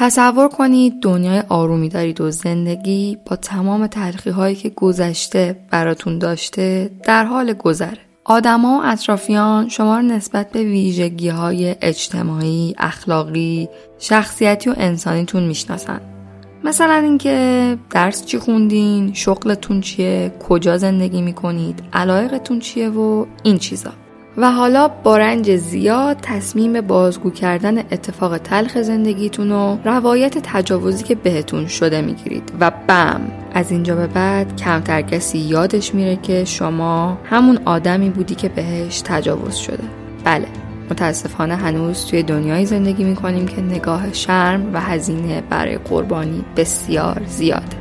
تصور کنید دنیای آرومی دارید و زندگی با تمام تلخی هایی که گذشته براتون داشته در حال گذره. آدما و اطرافیان شما رو نسبت به ویژگی های اجتماعی، اخلاقی، شخصیتی و انسانیتون می‌شناسن. مثلا اینکه درس چی خوندین، شغلتون چیه، کجا زندگی می‌کنید، علایقتون چیه و این چیزا. و حالا با رنج زیاد تصمیم بازگو کردن اتفاق تلخ زندگیتون و روایت تجاوزی که بهتون شده می‌گیرید. و بم! از اینجا به بعد کمتر کسی یادش میره که شما همون آدمی بودی که بهش تجاوز شده. بله متاسفانه هنوز توی دنیای زندگی می‌کنیم که نگاه شرم و هزینه برای قربانی بسیار زیاده.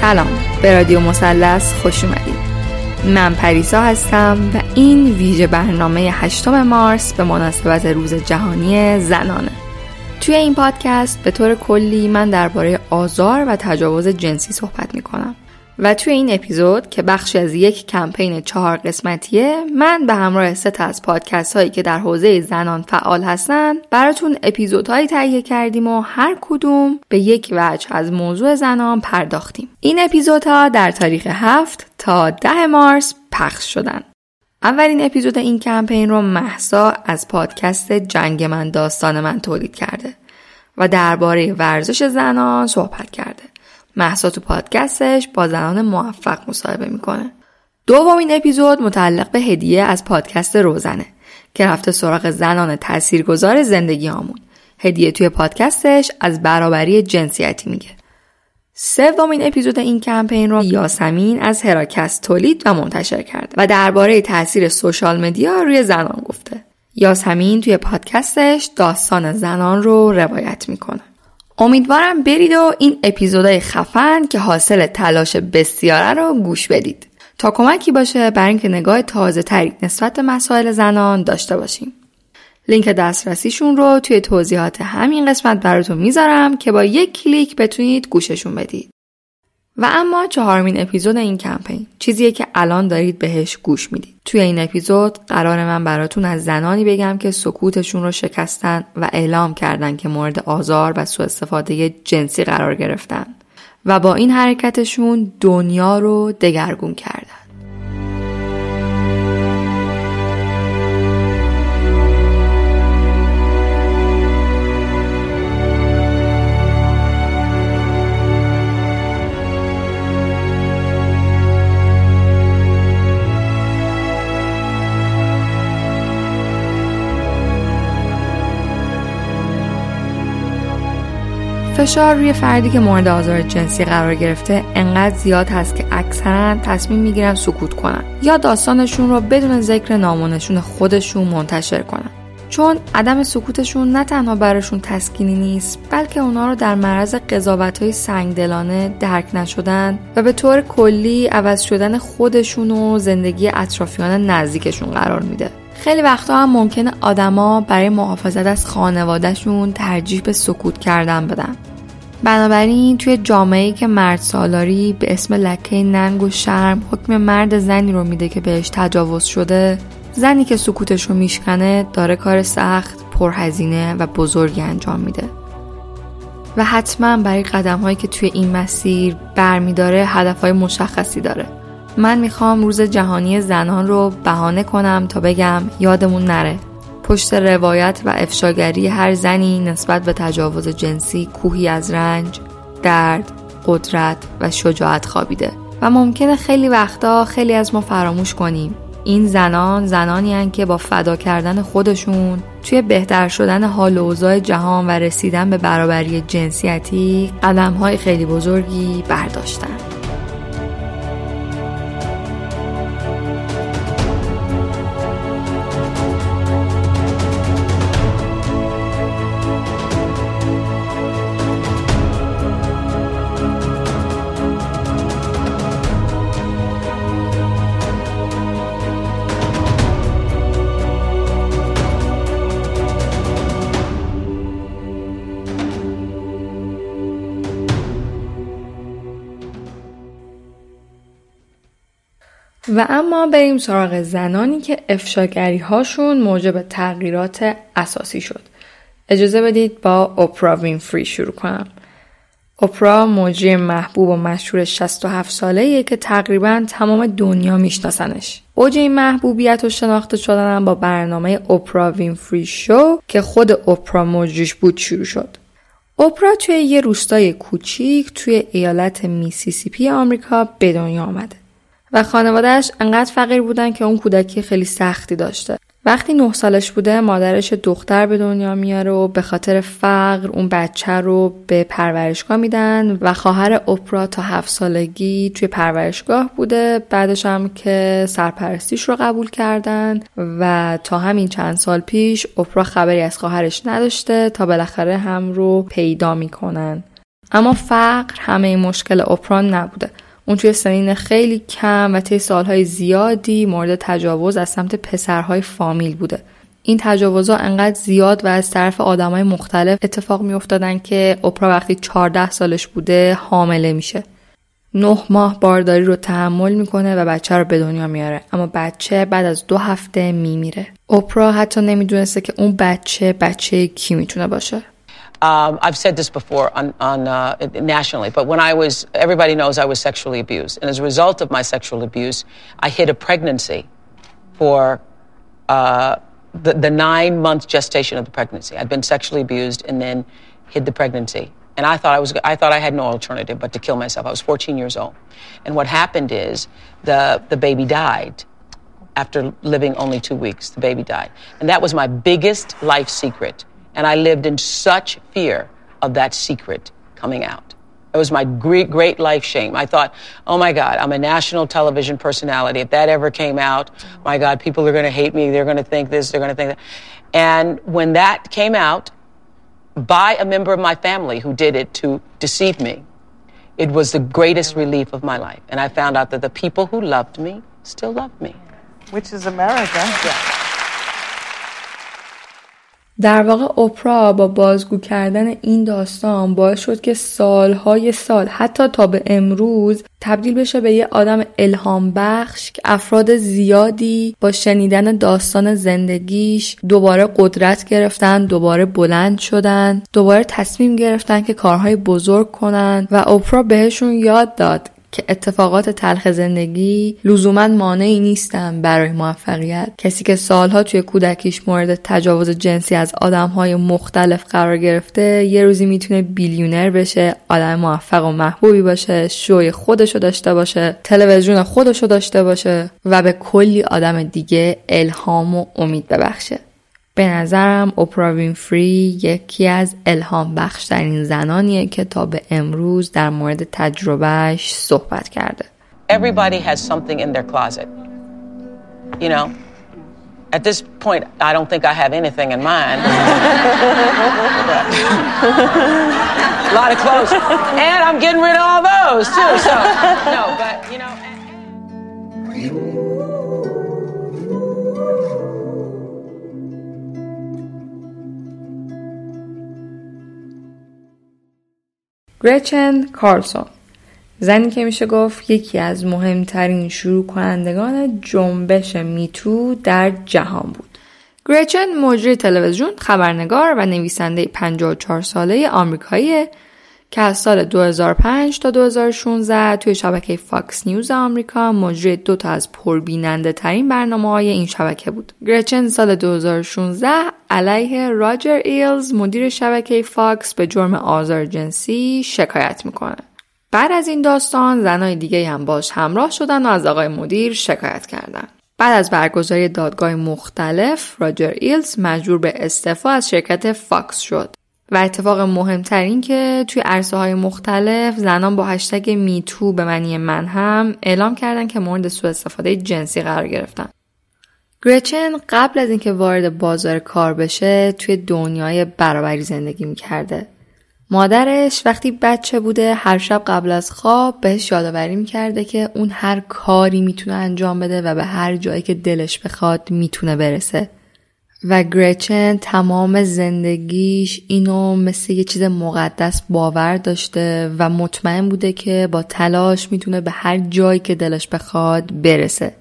سلام. به رادیو مثلث خوش اومدید. من پریسا هستم و این ویژه برنامه 8 مارس به مناسبت روز جهانی زنانه. توی این پادکست به طور کلی من درباره آزار و تجاوز جنسی صحبت می‌کنم. و توی این اپیزود که بخشی از یک کمپین چهار قسمتیه من به همراه سه از پادکست هایی که در حوزه زنان فعال هستن براتون اپیزودهایی تهیه کردیم و هر کدوم به یک وجه از موضوع زنان پرداختیم. این اپیزودها در تاریخ هفت تا ده مارس پخش شدن. اولین اپیزود این کمپین رو محسا از پادکست جنگ من داستان من تولید کرده و درباره ورزش زنان صحبت کرده. محسا تو پادکستش با زنان موفق مصاحبه می‌کنه. دومین اپیزود متعلق به هدیه از پادکست روزنه که رفته سراغ زنان تاثیرگذار زندگی همون. هدیه توی پادکستش از برابری جنسیتی میگه. سومین اپیزود این کمپین رو یاسمین از هراکست تولید و منتشر کرده و درباره تاثیر سوشال مدیا روی زنان گفته. یاسمین توی پادکستش داستان زنان رو روایت می‌کنه. امیدوارم برید و این اپیزودهای خفن که حاصل تلاش بسیاره رو گوش بدید تا کمکی باشه برای اینکه نگاه تازه تری نسبت به مسائل زنان داشته باشیم. لینک دسترسیشون رو توی توضیحات همین قسمت براتون می‌ذارم که با یک کلیک بتونید گوششون بدید. و اما چهارمین اپیزود این کمپین چیزیه که الان دارید بهش گوش می‌دید. توی این اپیزود قرار من براتون از زنانی بگم که سکوتشون رو شکستن و اعلام کردن که مورد آزار و سوء استفاده جنسی قرار گرفتن و با این حرکتشون دنیا رو دگرگون کردن. فشار روی فردی که مورد آزار جنسی قرار گرفته انقدر زیاد هست که اکثرا تصمیم می‌گیرن سکوت کنن یا داستانشون رو بدون ذکر نامونشون خودشون منتشر کنن. چون عدم سکوتشون نه تنها براشون تسکینی نیست بلکه اونا رو در معرض قضاوت های سنگدلانه درک نشدن و به طور کلی عوض شدن خودشون و زندگی اطرافیان نزدیکشون قرار میده. خیلی وقتا هم ممکنه آدما برای محافظت از خانوادهشون ترجیح به سکوت کردن بدن. بنابراین توی جامعه که مرد سالاری به اسم لکه ننگ و شرم حکم مرد زنی رو میده که بهش تجاوز شده زنی که سکوتش رو میشکنه داره کار سخت پرهزینه و بزرگی انجام میده. و حتما برای قدم هایی که توی این مسیر برمیداره هدف های مشخصی داره. من می‌خوام روز جهانی زنان رو بهانه کنم تا بگم یادمون نره. پشت روایت و افشاگری هر زنی نسبت به تجاوز جنسی کوهی از رنج، درد، قدرت و شجاعت خوابیده. و ممکنه خیلی وقتا خیلی از ما فراموش کنیم. این زنان زنانی هن که با فدا کردن خودشون توی بهتر شدن حال و اوضاع جهان و رسیدن به برابری جنسیتی قدم های خیلی بزرگی برداشتن. و اما بریم سراغ زنانی که افشاگری هاشون موجب تغییرات اساسی شد. اجازه بدید با اپرا وینفری شروع کنم. اپرا موجی محبوب و مشهور 67 ساله که تقریبا تمام دنیا میشناسنش. اوج این محبوبیت و شناخته شدن با برنامه اپرا وینفری شو که خود اپرا موجیش بود شروع شد. اپرا توی یه روستای کوچیک توی ایالت میسیسیپی آمریکا به دنیا آمده. و خانوادهش انقدر فقیر بودن که اون کودکی خیلی سختی داشته. وقتی نه سالش بوده مادرش دختر به دنیا میاره و به خاطر فقر اون بچه رو به پرورشگاه میدن و خواهر اپرا تا هفت سالگی توی پرورشگاه بوده. بعدش هم که سرپرستیش رو قبول کردن و تا همین چند سال پیش اپرا خبری از خواهرش نداشته تا بالاخره هم رو پیدا می‌کنن. اما فقر همه این مشکل اپرا نبوده. اون توی سنین خیلی کم و طی سالهای زیادی مورد تجاوز از سمت پسرهای فامیل بوده. این تجاوزها انقدر زیاد و از طرف آدمای مختلف اتفاق می افتادن که اپرا وقتی 14 سالش بوده حامله میشه. نه ماه بارداری رو تحمل می‌کنه و بچه رو به دنیا میاره. اما بچه بعد از دو هفته میمیره. اپرا حتی نمی‌دونسته که اون بچه بچه کی می‌تونه باشه. Um, I've said this before on, on uh, nationally, but when I was, everybody knows I was sexually abused, and as a result of my sexual abuse, I hid a pregnancy for uh, the, the nine month gestation of the pregnancy. I'd been sexually abused and then hid the pregnancy. And I thought I was, I thought I had no alternative but to kill myself. I was 14 years old. And what happened is the, the baby died after living only two weeks. The baby died. And that was my biggest life secret and I lived in such fear of that secret coming out. It was my great, great life shame. I thought, oh my God, I'm a national television personality. If that ever came out, my God, people are going to hate me. They're going to think this, they're going to think that. And when that came out by a member of my family who did it to deceive me, it was the greatest relief of my life. And I found out that the people who loved me still loved me. Which is America. Yeah. در واقع اپرا با بازگو کردن این داستان باعث شد که سالهای سال حتی تا به امروز تبدیل بشه به یه آدم الهام بخش که افراد زیادی با شنیدن داستان زندگیش دوباره قدرت گرفتن دوباره بلند شدن دوباره تصمیم گرفتن که کارهای بزرگ کنن و اپرا بهشون یاد داد که اتفاقات تلخ زندگی لزوما مانعی نیستن برای موفقیت. کسی که سالها توی کودکیش مورد تجاوز جنسی از آدمهای مختلف قرار گرفته یه روزی می‌تونه بیلیونر بشه آدم موفق و محبوبی باشه شوی خودشو داشته باشه تلویزیون خودشو داشته باشه و به کلی آدم دیگه الهام و امید ببخشه. به نظرم اپرا وینفری یکی از الهام بخشترین زنانیه که تا به امروز در مورد تجربهش صحبت کرده. Everybody has something in their closet. You know, at this point, I don't think I have anything in mine. A lot of clothes. And I'm getting rid of all those, too. So, no, but, you know. گرچن کارلسون زنی که میشه گفت یکی از مهمترین شروع کنندگان جنبش میتو در جهان بود. گرچن مجری تلویزیون، خبرنگار و نویسنده 54 ساله آمریکایی که از سال 2005 تا 2016 توی شبکه فاکس نیوز آمریکا مجری دو تا از پربیننده ترین برنامه های این شبکه بود. گرچن سال 2016 علیه راجر ایلز مدیر شبکه فاکس به جرم آزار جنسی شکایت می‌کنه. بعد از این داستان زنای دیگه هم باش همراه شدن و از آقای مدیر شکایت کردن. بعد از برگزاری دادگاه مختلف راجر ایلز مجبور به استعفا از شرکت فاکس شد و اتفاق مهمترین که توی عرصه های مختلف زنان با هشتگ میتو به معنی من هم اعلام کردن که مورد سوء استفاده جنسی قرار گرفتن. گرچن قبل از اینکه وارد بازار کار بشه توی دنیای برابری زندگی می‌کرده. مادرش وقتی بچه بوده هر شب قبل از خواب بهش یادآوری می‌کرده که اون هر کاری می‌تونه انجام بده و به هر جایی که دلش بخواد می‌تونه برسه. و گرچن تمام زندگیش اینو مثل یه چیز مقدس باور داشته و مطمئن بوده که با تلاش می‌تونه به هر جایی که دلش بخواد برسه.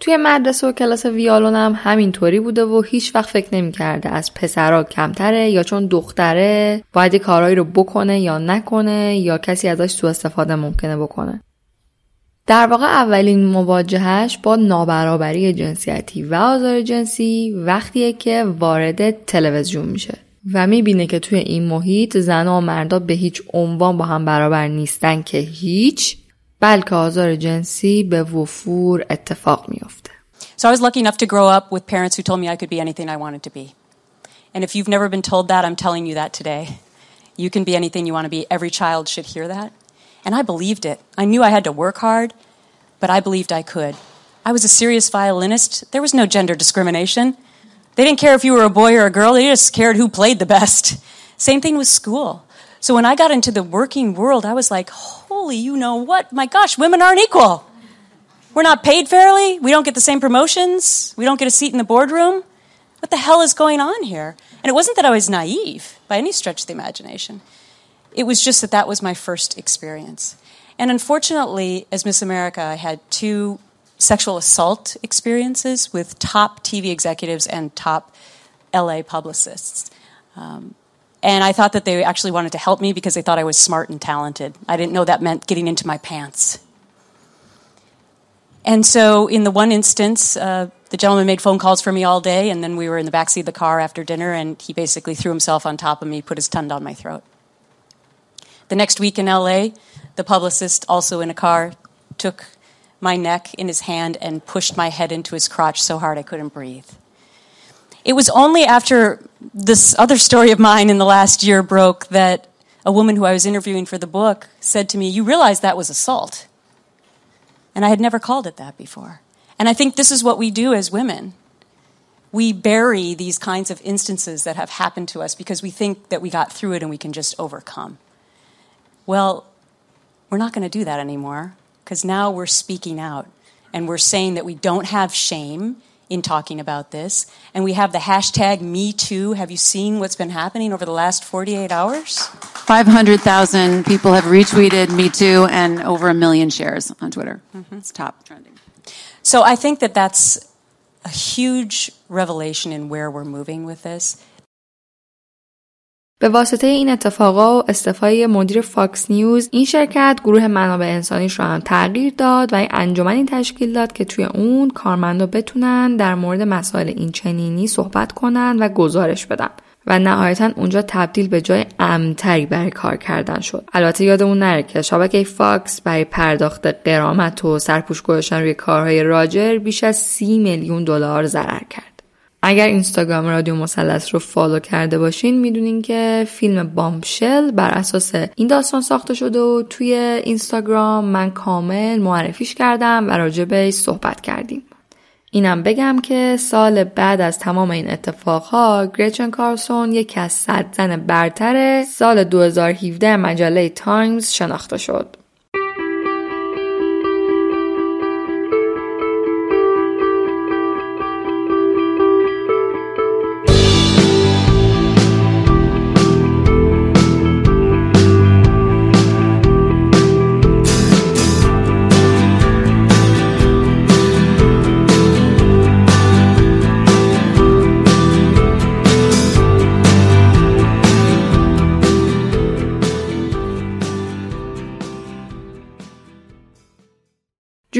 توی مدرسه و کلاس ویالون هم همینطوری بوده و هیچ وقت فکر نمی‌کرده از پسرا کمتره یا چون دختره باید کارهایی رو بکنه یا نکنه یا کسی ازش سوء استفاده ممکنه بکنه. در واقع اولین مواجهش با نابرابری جنسیتی و آزار جنسی وقتیه که وارد تلویزیون میشه و می‌بینه که توی این محیط زن و مردا به هیچ عنوان با هم برابر نیستن که هیچ بلکه آزار جنسی به وفور اتفاق میافته. So I was lucky enough to grow up with parents who told me I could be anything I wanted to be. And if you've never been told that, I'm telling you that today. You can be anything you want to be. Every child should hear that. And I believed it. I knew I had to work hard, but I believed I could. I was a serious violinist. There was no gender discrimination. They didn't care if you were a boy or a girl, they just cared who played the best. Same thing with school. So when I got into the working world, I was like, holy, you know what? My gosh, women aren't equal. We're not paid fairly. We don't get the same promotions. We don't get a seat in the boardroom. What the hell is going on here? And it wasn't that I was naive by any stretch of the imagination. It was just that that was my first experience. And unfortunately, as Miss America, I had two sexual assault experiences with top TV executives and top LA publicists. Um, and I thought that they actually wanted to help me because they thought I was smart and talented. I didn't know that meant getting into my pants. And so, in the one instance, uh, the gentleman made phone calls for me all day, and then we were in the backseat of the car after dinner, and he basically threw himself on top of me, put his tongue down my throat. The next week in LA, the publicist, also in a car, took my neck in his hand and pushed my head into his crotch so hard I couldn't breathe. It was only after this other story of mine in the last year broke that a woman who I was interviewing for the book said to me, You realize that was assault. And I had never called it that before. And I think this is what we do as women. We bury these kinds of instances that have happened to us because we think that we got through it and we can just overcome. Well, we're not going to do that anymore because now we're speaking out and we're saying that we don't have shame in talking about this. And we have the hashtag MeToo. Have you seen what's been happening over the last 48 hours? 500,000 people have retweeted MeToo and over a million shares on Twitter. Mm-hmm. It's top trending. So I think that that's a huge revelation in where we're moving with this. به واسطه این اتفاقا و استعفای مدیر فاکس نیوز این شرکت گروه منابع انسانیش رو هم تغییر داد و این انجمنی تشکیل داد که توی اون کارمندا بتونن در مورد مسائل این چنینی صحبت کنن و گزارش بدن. و نهایتا اونجا تبدیل به جای امن‌تری برای کار کردن شد. البته یادمون نره که شبکه فاکس برای پرداخت غرامت و سرپوش گذاشتن روی کارهای راجر بیش از سی میلیون دلار ضرر کرد. اگر اینستاگرام رادیو مثلث رو follow کرده باشین می‌دونین که فیلم Bombshell بر اساس این داستان ساخته شده و توی اینستاگرام من کامل معرفیش کردم و راجع بهش صحبت کردیم. اینم بگم که سال بعد از تمام این اتفاقها گرچن کارلسون یکی از صد زن برتر سال 2017 مجله تایمز شناخته شد.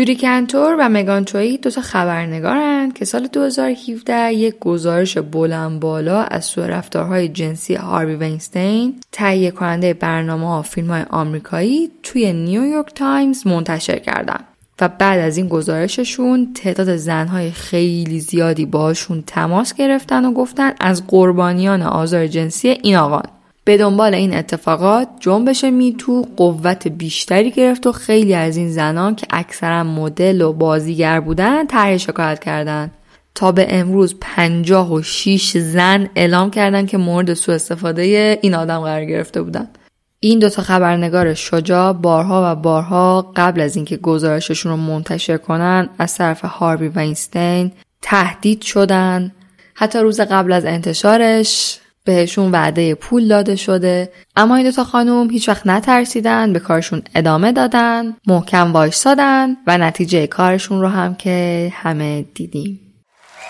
جودی کنتور و مگان توهی دو تا خبرنگارند که سال 2017 یک گزارش بلند بالا از سوء رفتارهای جنسی هاروی وینستین تهیه کننده برنامه ها فیلم های آمریکایی توی نیویورک تایمز منتشر کردن و بعد از این گزارششون تعداد زنهای خیلی زیادی باشون تماس گرفتن و گفتن از قربانیان آزار جنسی این آقان به دنبال این اتفاقات جنبش Me Too قوت بیشتری گرفت و خیلی از این زنان که اکثرا مدل و بازیگر بودن طرح شکایت کردند تا به امروز پنجاه و شیش زن اعلام کردند که مورد سوء استفاده این آدم قرار گرفته بودند. این دوتا خبرنگار شجاع بارها و بارها قبل از اینکه گزارششون رو منتشر کنن از طرف هاروی وینستین تهدید شدن حتی روز قبل از انتشارش بهشون وعده پول داده شده اما این دوتا خانوم هیچ وقت نترسیدن به کارشون ادامه دادن محکم وایستادن و نتیجه کارشون رو هم که همه دیدیم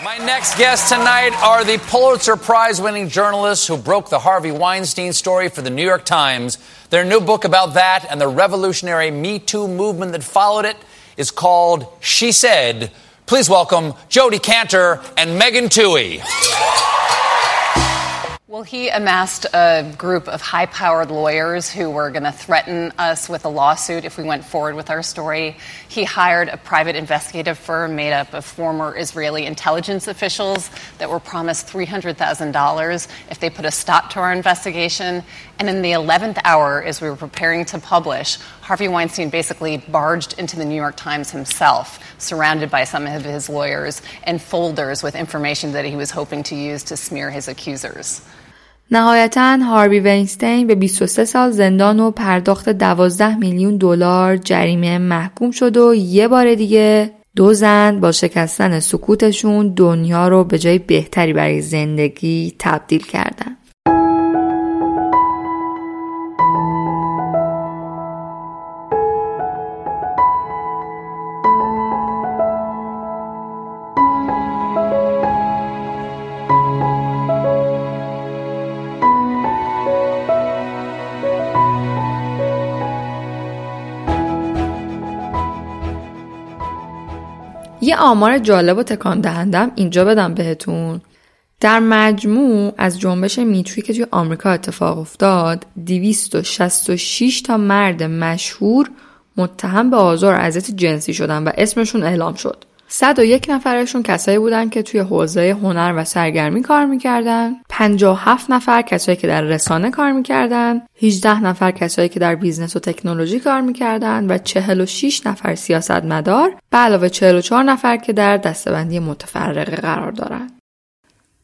My next guests tonight are the Pulitzer Prize winning journalists who broke the Harvey Weinstein story for the New York Times. Their new book about that and the revolutionary Me Too movement that followed it is called She Said. Please welcome Jodi Cantor and Megan Toohey. Well, he amassed a group of high powered lawyers who were going to threaten us with a lawsuit if we went forward with our story. He hired a private investigative firm made up of former Israeli intelligence officials that were promised $300,000 if they put a stop to our investigation. And in the 11th hour, as we were preparing to publish, Harvey Weinstein basically barged into the New York Times himself, surrounded by some of his lawyers and folders with information that he was hoping to use to smear his accusers. نهایتا هاروی وینستین به 23 سال زندان و پرداخت 12 میلیون دلار جریمه محکوم شد و یه بار دیگه دو زن با شکستن سکوتشون دنیا رو به جای بهتری برای زندگی تبدیل کردن. یه آمار جالب و تکان دهندم اینجا بدم بهتون. در مجموع از جنبش Me Too ی که توی آمریکا اتفاق افتاد 266 تا مرد مشهور متهم به آزار و اذیت جنسی شدن و اسمشون اعلام شد. 101 نفرشون کسایی بودن که توی حوزه هنر و سرگرمی کار می‌کردن. 57 نفر کسایی که در رسانه کار می‌کردن. 18 نفر کسایی که در business و تکنولوژی کار می‌کردن و 46 نفر سیاستمدار به علاوه 44 نفر که در دسته‌بندی متفرقه قرار دارند.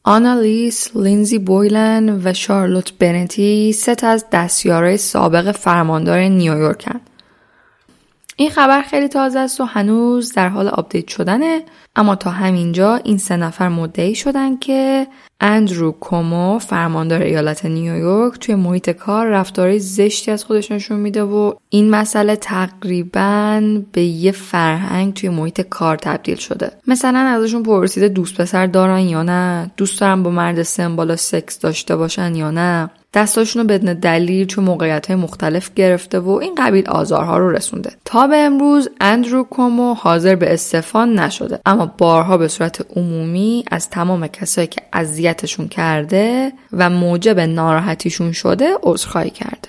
آنا لیس، لینزی بویلن و شارلوت بنتی سه تا از دستیارای سابق فرماندار نیویورکن. این خبر خیلی تازه است و هنوز در حال update شدنه. اما تا همینجا این سه نفر مدعی شدن که اندرو کومو فرماندار ایالت نیویورک توی محیط کار رفتاری زشتی از خودش نشون میده و این مسئله تقریبا به یه فرهنگ توی محیط کار تبدیل شده. مثلا ازشون پرسیده دوست پسر دارن یا نه؟ دوست دارن با مرد سن بالا سکس داشته باشن یا نه؟ دستاشون رو بدون دلیل چون موقعیت های مختلف گرفته و این قبیل آزارها رو رسونده. تا به امروز اندرو کومو حاضر به استفان نشده اما بارها به صورت عمومی از تمام کسایی که اذیتشون کرده و موجب ناراحتیشون شده عذرخواهی کرده.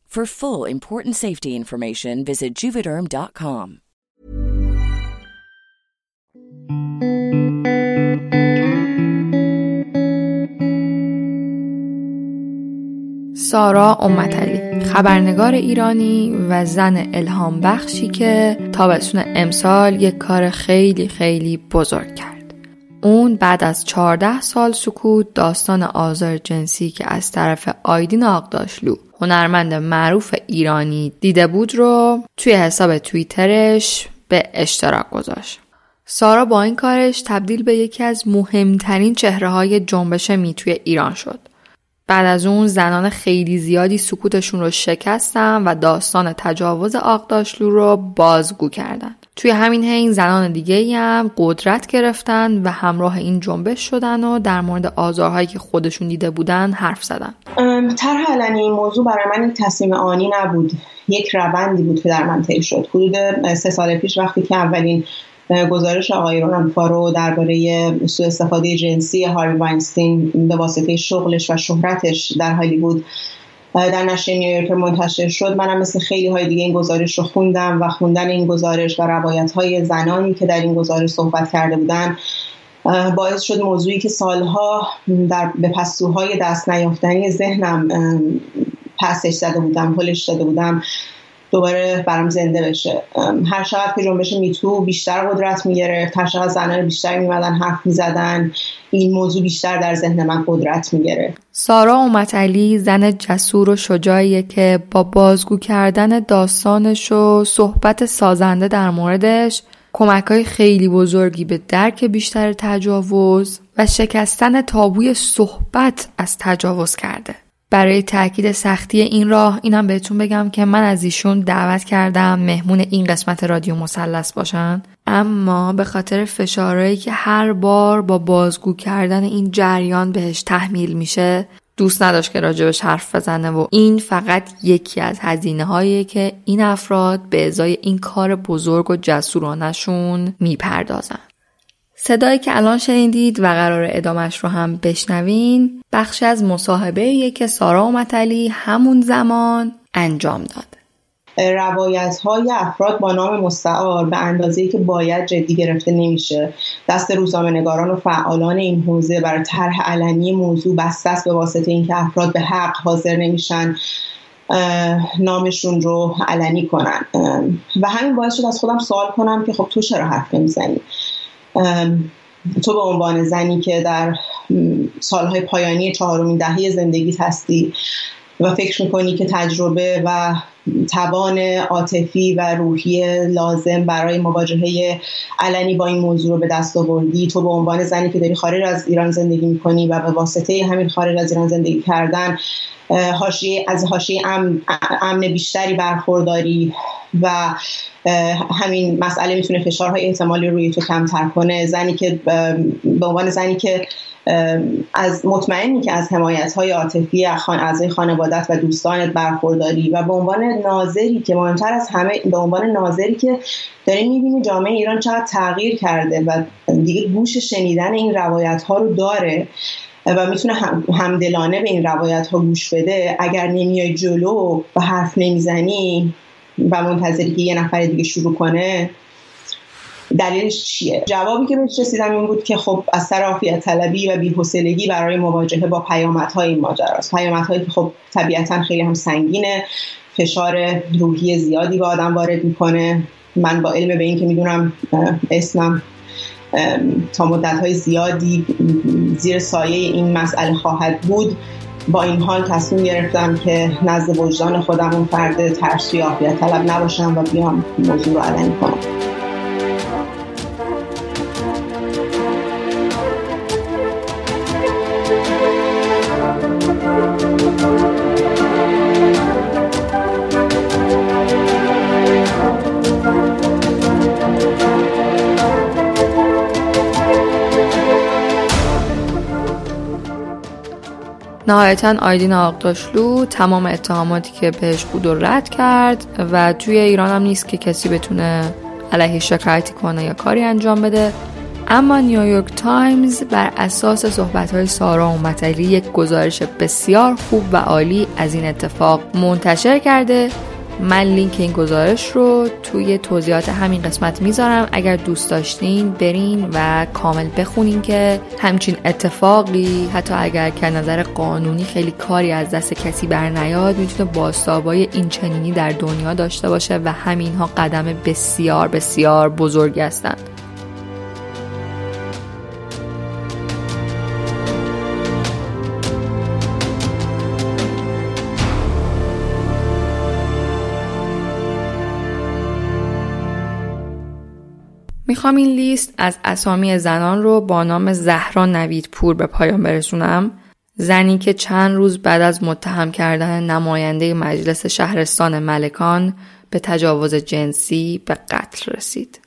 For full important safety information, visit juvederm.com. سارا امتلی خبرنگار ایرانی و زن الهام بخشی که تابستون امسال یک کار خیلی خیلی بزرگ کرد. اون بعد از 14 سال سکوت داستان آزار جنسی که از طرف آیدین آقداشلو هنرمند معروف ایرانی دیده بود رو توی حساب توییترش به اشتراک گذاشت. سارا با این کارش تبدیل به یکی از مهمترین چهره های جنبش میتوی ایران شد. بعد از اون زنان خیلی زیادی سکوتشون رو شکستن و داستان تجاوز آقداشلو رو بازگو کردن. توی همین حین زنان دیگه هم قدرت گرفتن و همراه این جنبش شدن و در مورد آزارهایی که خودشون دیده بودن حرف زدن. طرح علنی این موضوع برای من یک تصمیم آنی نبود. یک روندی بود که در من طی شد. حدود سه سال پیش وقتی که اولین گزارش آقای رونان فارو درباره سوء استفاده جنسی هاری واینستین به واسطه شغلش و شهرتش در هالیوود در نشریه نیویورک منتشر شد. منم مثل خیلی های دیگه این گزارش رو خوندم و خوندن این گزارش و روایت های زنانی که در این گزارش صحبت کرده بودن باعث شد موضوعی که سالها در به پستوهای دست نیافتنی ذهنم پسش زده بودم هلش داده بودم. دوباره برام زنده بشه. هر شب که جنبش میتو بیشتر قدرت می‌گرفت هر شب زنان بیشتر میمدن حرف می‌زدن این موضوع بیشتر در ذهن من قدرت می‌گرفت. سارا اومت علی زن جسور و شجاعیه که با بازگو کردن داستانش و صحبت سازنده در موردش کمک های خیلی بزرگی به درک بیشتر تجاوز و شکستن تابوی صحبت از تجاوز کرده. برای تاکید سختی این راه اینم بهتون بگم که من از ایشون دعوت کردم مهمون این قسمت رادیو مثلث باشن. اما به خاطر فشارهایی که هر بار با بازگو کردن این جریان بهش تحمیل میشه دوست نداشت که راجبش حرف بزنه و این فقط یکی از هزینه هایی که این افراد به ازای این کار بزرگ و جسورانشون می‌پردازن. صدایی که الان شنیدید و قرار ادامش رو هم بشنوین بخشی از مصاحبه که سارا و متلی همون زمان انجام داد. روایت های افراد با نام مستعار به اندازه که باید جدی گرفته نمیشه. دست روزنامه نگاران و فعالان این حوزه برای طرح علنی موضوع بسته است به واسطه اینکه افراد به حق حاضر نمیشن نامشون رو علنی کنن. و همین باعث شد از خودم سوال کنم که خب تو چرا حرف نمی‌زنی؟ تو به عنوان زنی که در سالهای پایانی چهارمین دهه زندگیت هستی و فکر می‌کنی که تجربه و توان عاطفی و روحی لازم برای مواجهه علنی با این موضوع رو به دست آوردی؟ تو به عنوان زنی که داری خارج از ایران زندگی می‌کنی و به واسطه همین خارج از ایران زندگی کردن حاشیه از حاشیه امن, امن بیشتری برخورداری و همین مسئله می‌تونه فشارهای احتمالی روی تو کمتر کنه. زنی که به عنوان زنی که از مطمئنی که از حمایت های عاطفی اعضای خانوادت و دوستانت برخورداری و به عنوان ناظری که مهمتر از همه به عنوان ناظری که داری می‌بینی جامعه ایران چقدر تغییر کرده و دیگه گوش شنیدن این روایت ها رو داره و می‌تونه همدلانه به این روایت ها گوش بده. اگر نمیای جلو و حرف نمی‌زنی و منتظری که یه نفر دیگه شروع کنه دلیلش چیه؟ جوابی که بهش رسیدم این بود که خب از سر طلبی و بی‌حوصلگی برای مواجهه با پیامدهای این ماجراست. پیامدهایی که خب طبیعتا خیلی هم سنگینه فشار روحی زیادی به آدم وارد می‌کنه. من با علم به این که می‌دونم اسمم تا مدت های زیادی زیر سایه این مسئله خواهد بود با این حال تصمیم گرفتم که نزد وجدان خودم اون فرد ترسی عافیت طلب نباشم و بیام موضوع رو علنی کنم. نهایتا آیدین آغداشلو تمام اتهاماتی که بهش بود و رد کرد و توی ایران هم نیست که کسی بتونه علیه شکایتی کنه یا کاری انجام بده. اما نیویورک تایمز بر اساس صحبت های سارا و متلی یک گزارش بسیار خوب و عالی از این اتفاق منتشر کرده. من لینک این گزارش رو توی توضیحات همین قسمت می‌ذارم. اگر دوست داشتین برین و کامل بخونین که همچین اتفاقی حتی اگر که نظر قانونی خیلی کاری از دست کسی بر نیاد می‌تونه بازتابای این چنینی در دنیا داشته باشه و همینها قدم بسیار بسیار بزرگ هستند. می‌خوام این لیست از اسامی زنان رو با نام زهرا نوید پور به پایان برسونم زنی که چند روز بعد از متهم کردن نماینده مجلس شهرستان ملکان به تجاوز جنسی به قتل رسید.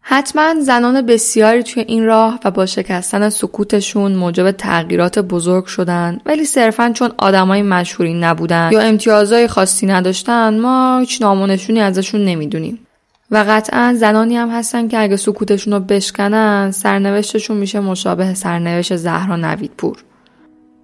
حتما زنان بسیاری توی این راه و با شکستن سکوتشون موجب تغییرات بزرگ شدن ولی صرفا چون آدمای مشهوری نبودن یا امتیازهای خاصی نداشتن ما هیچ نامونشونی ازشون نمی‌دونیم. و قطعا زنانی هم هستن که اگه سکوتشون رو بشکنن سرنوشتشون میشه مشابه سرنوشت زهرا نویدپور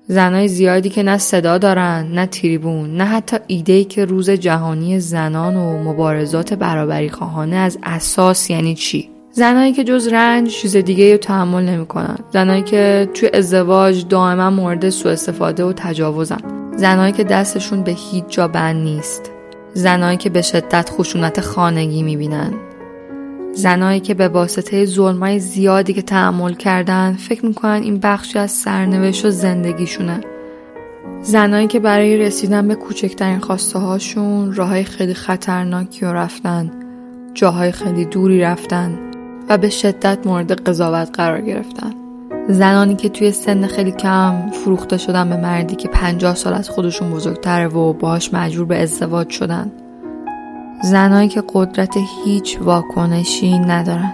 زنای زیادی که نه صدا دارن نه تریبون نه حتی ایده که روز جهانی زنان و مبارزات برابری خواهانه از اساس یعنی چی؟ زنایی که جز رنج چیز دیگه رو تحمل نمی‌کنن. زنایی که توی ازدواج دائما مورد سوء استفاده و تجاوزن. زنایی که دستشون به هیچ جا بند نیست. زنایی که به شدت خشونت خانگی می‌بینن. زنایی که به واسطه ظلمای زیادی که تحمل کردن فکر می‌کنن این بخشی از سرنوشت و زندگیشونه. زنایی که برای رسیدن به کوچکترین خواسته هاشون راه خیلی خطرناکی رو رفتن جاهای خیلی دوری رفتن و به شدت مورد قضاوت قرار گرفتن. زنانی که توی سن خیلی کم فروخته شدن به مردی که پنجاه سال از خودشون بزرگتره و باهاش مجبور به ازدواج شدن. زنایی که قدرت هیچ واکنشی ندارن.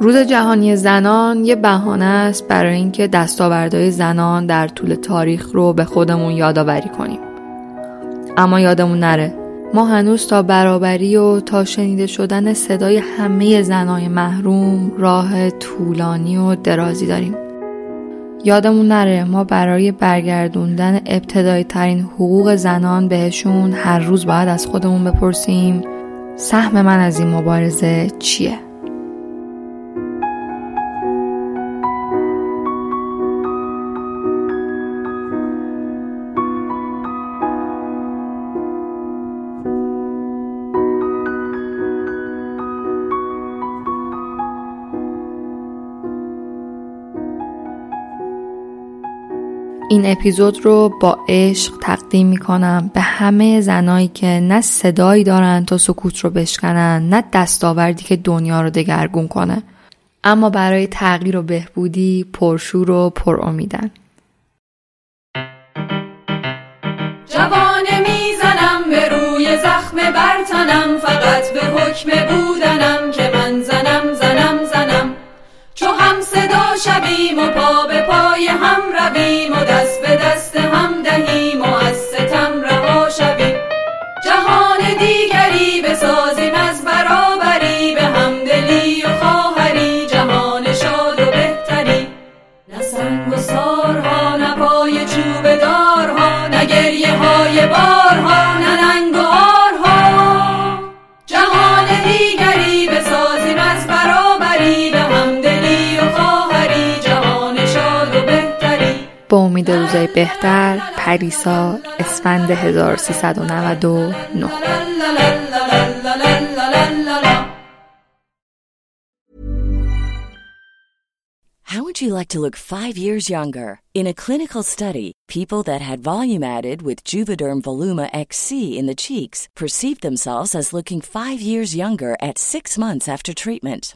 روز جهانی زنان یه بهانه است برای اینکه دستاوردهای زنان در طول تاریخ رو به خودمون یادآوری کنیم. اما یادمون نره ما هنوز تا برابری و تا شنیده شدن صدای همه زنای محروم راه طولانی و درازی داریم یادمون نره ما برای برگردوندن ابتدایی ترین حقوق زنان بهشون هر روز باید از خودمون بپرسیم سهم من از این مبارزه چیه؟ این اپیزود رو با عشق تقدیم می کنم به همه زنایی که نه صدایی دارن تا سکوت رو بشکنن نه دستاوردی که دنیا رو دگرگون کنه. اما برای تغییر و بهبودی پرشور و پر امیدن جوانه می‌زنم به روی زخم برتنم فقط به حکم بودنم با امید روزای بهتر پریسا اسفند 1399 How would you like to look five years younger? In a clinical study, people that had volume added with Juvederm Voluma XC in the cheeks perceived themselves as looking five years younger at six months after treatment.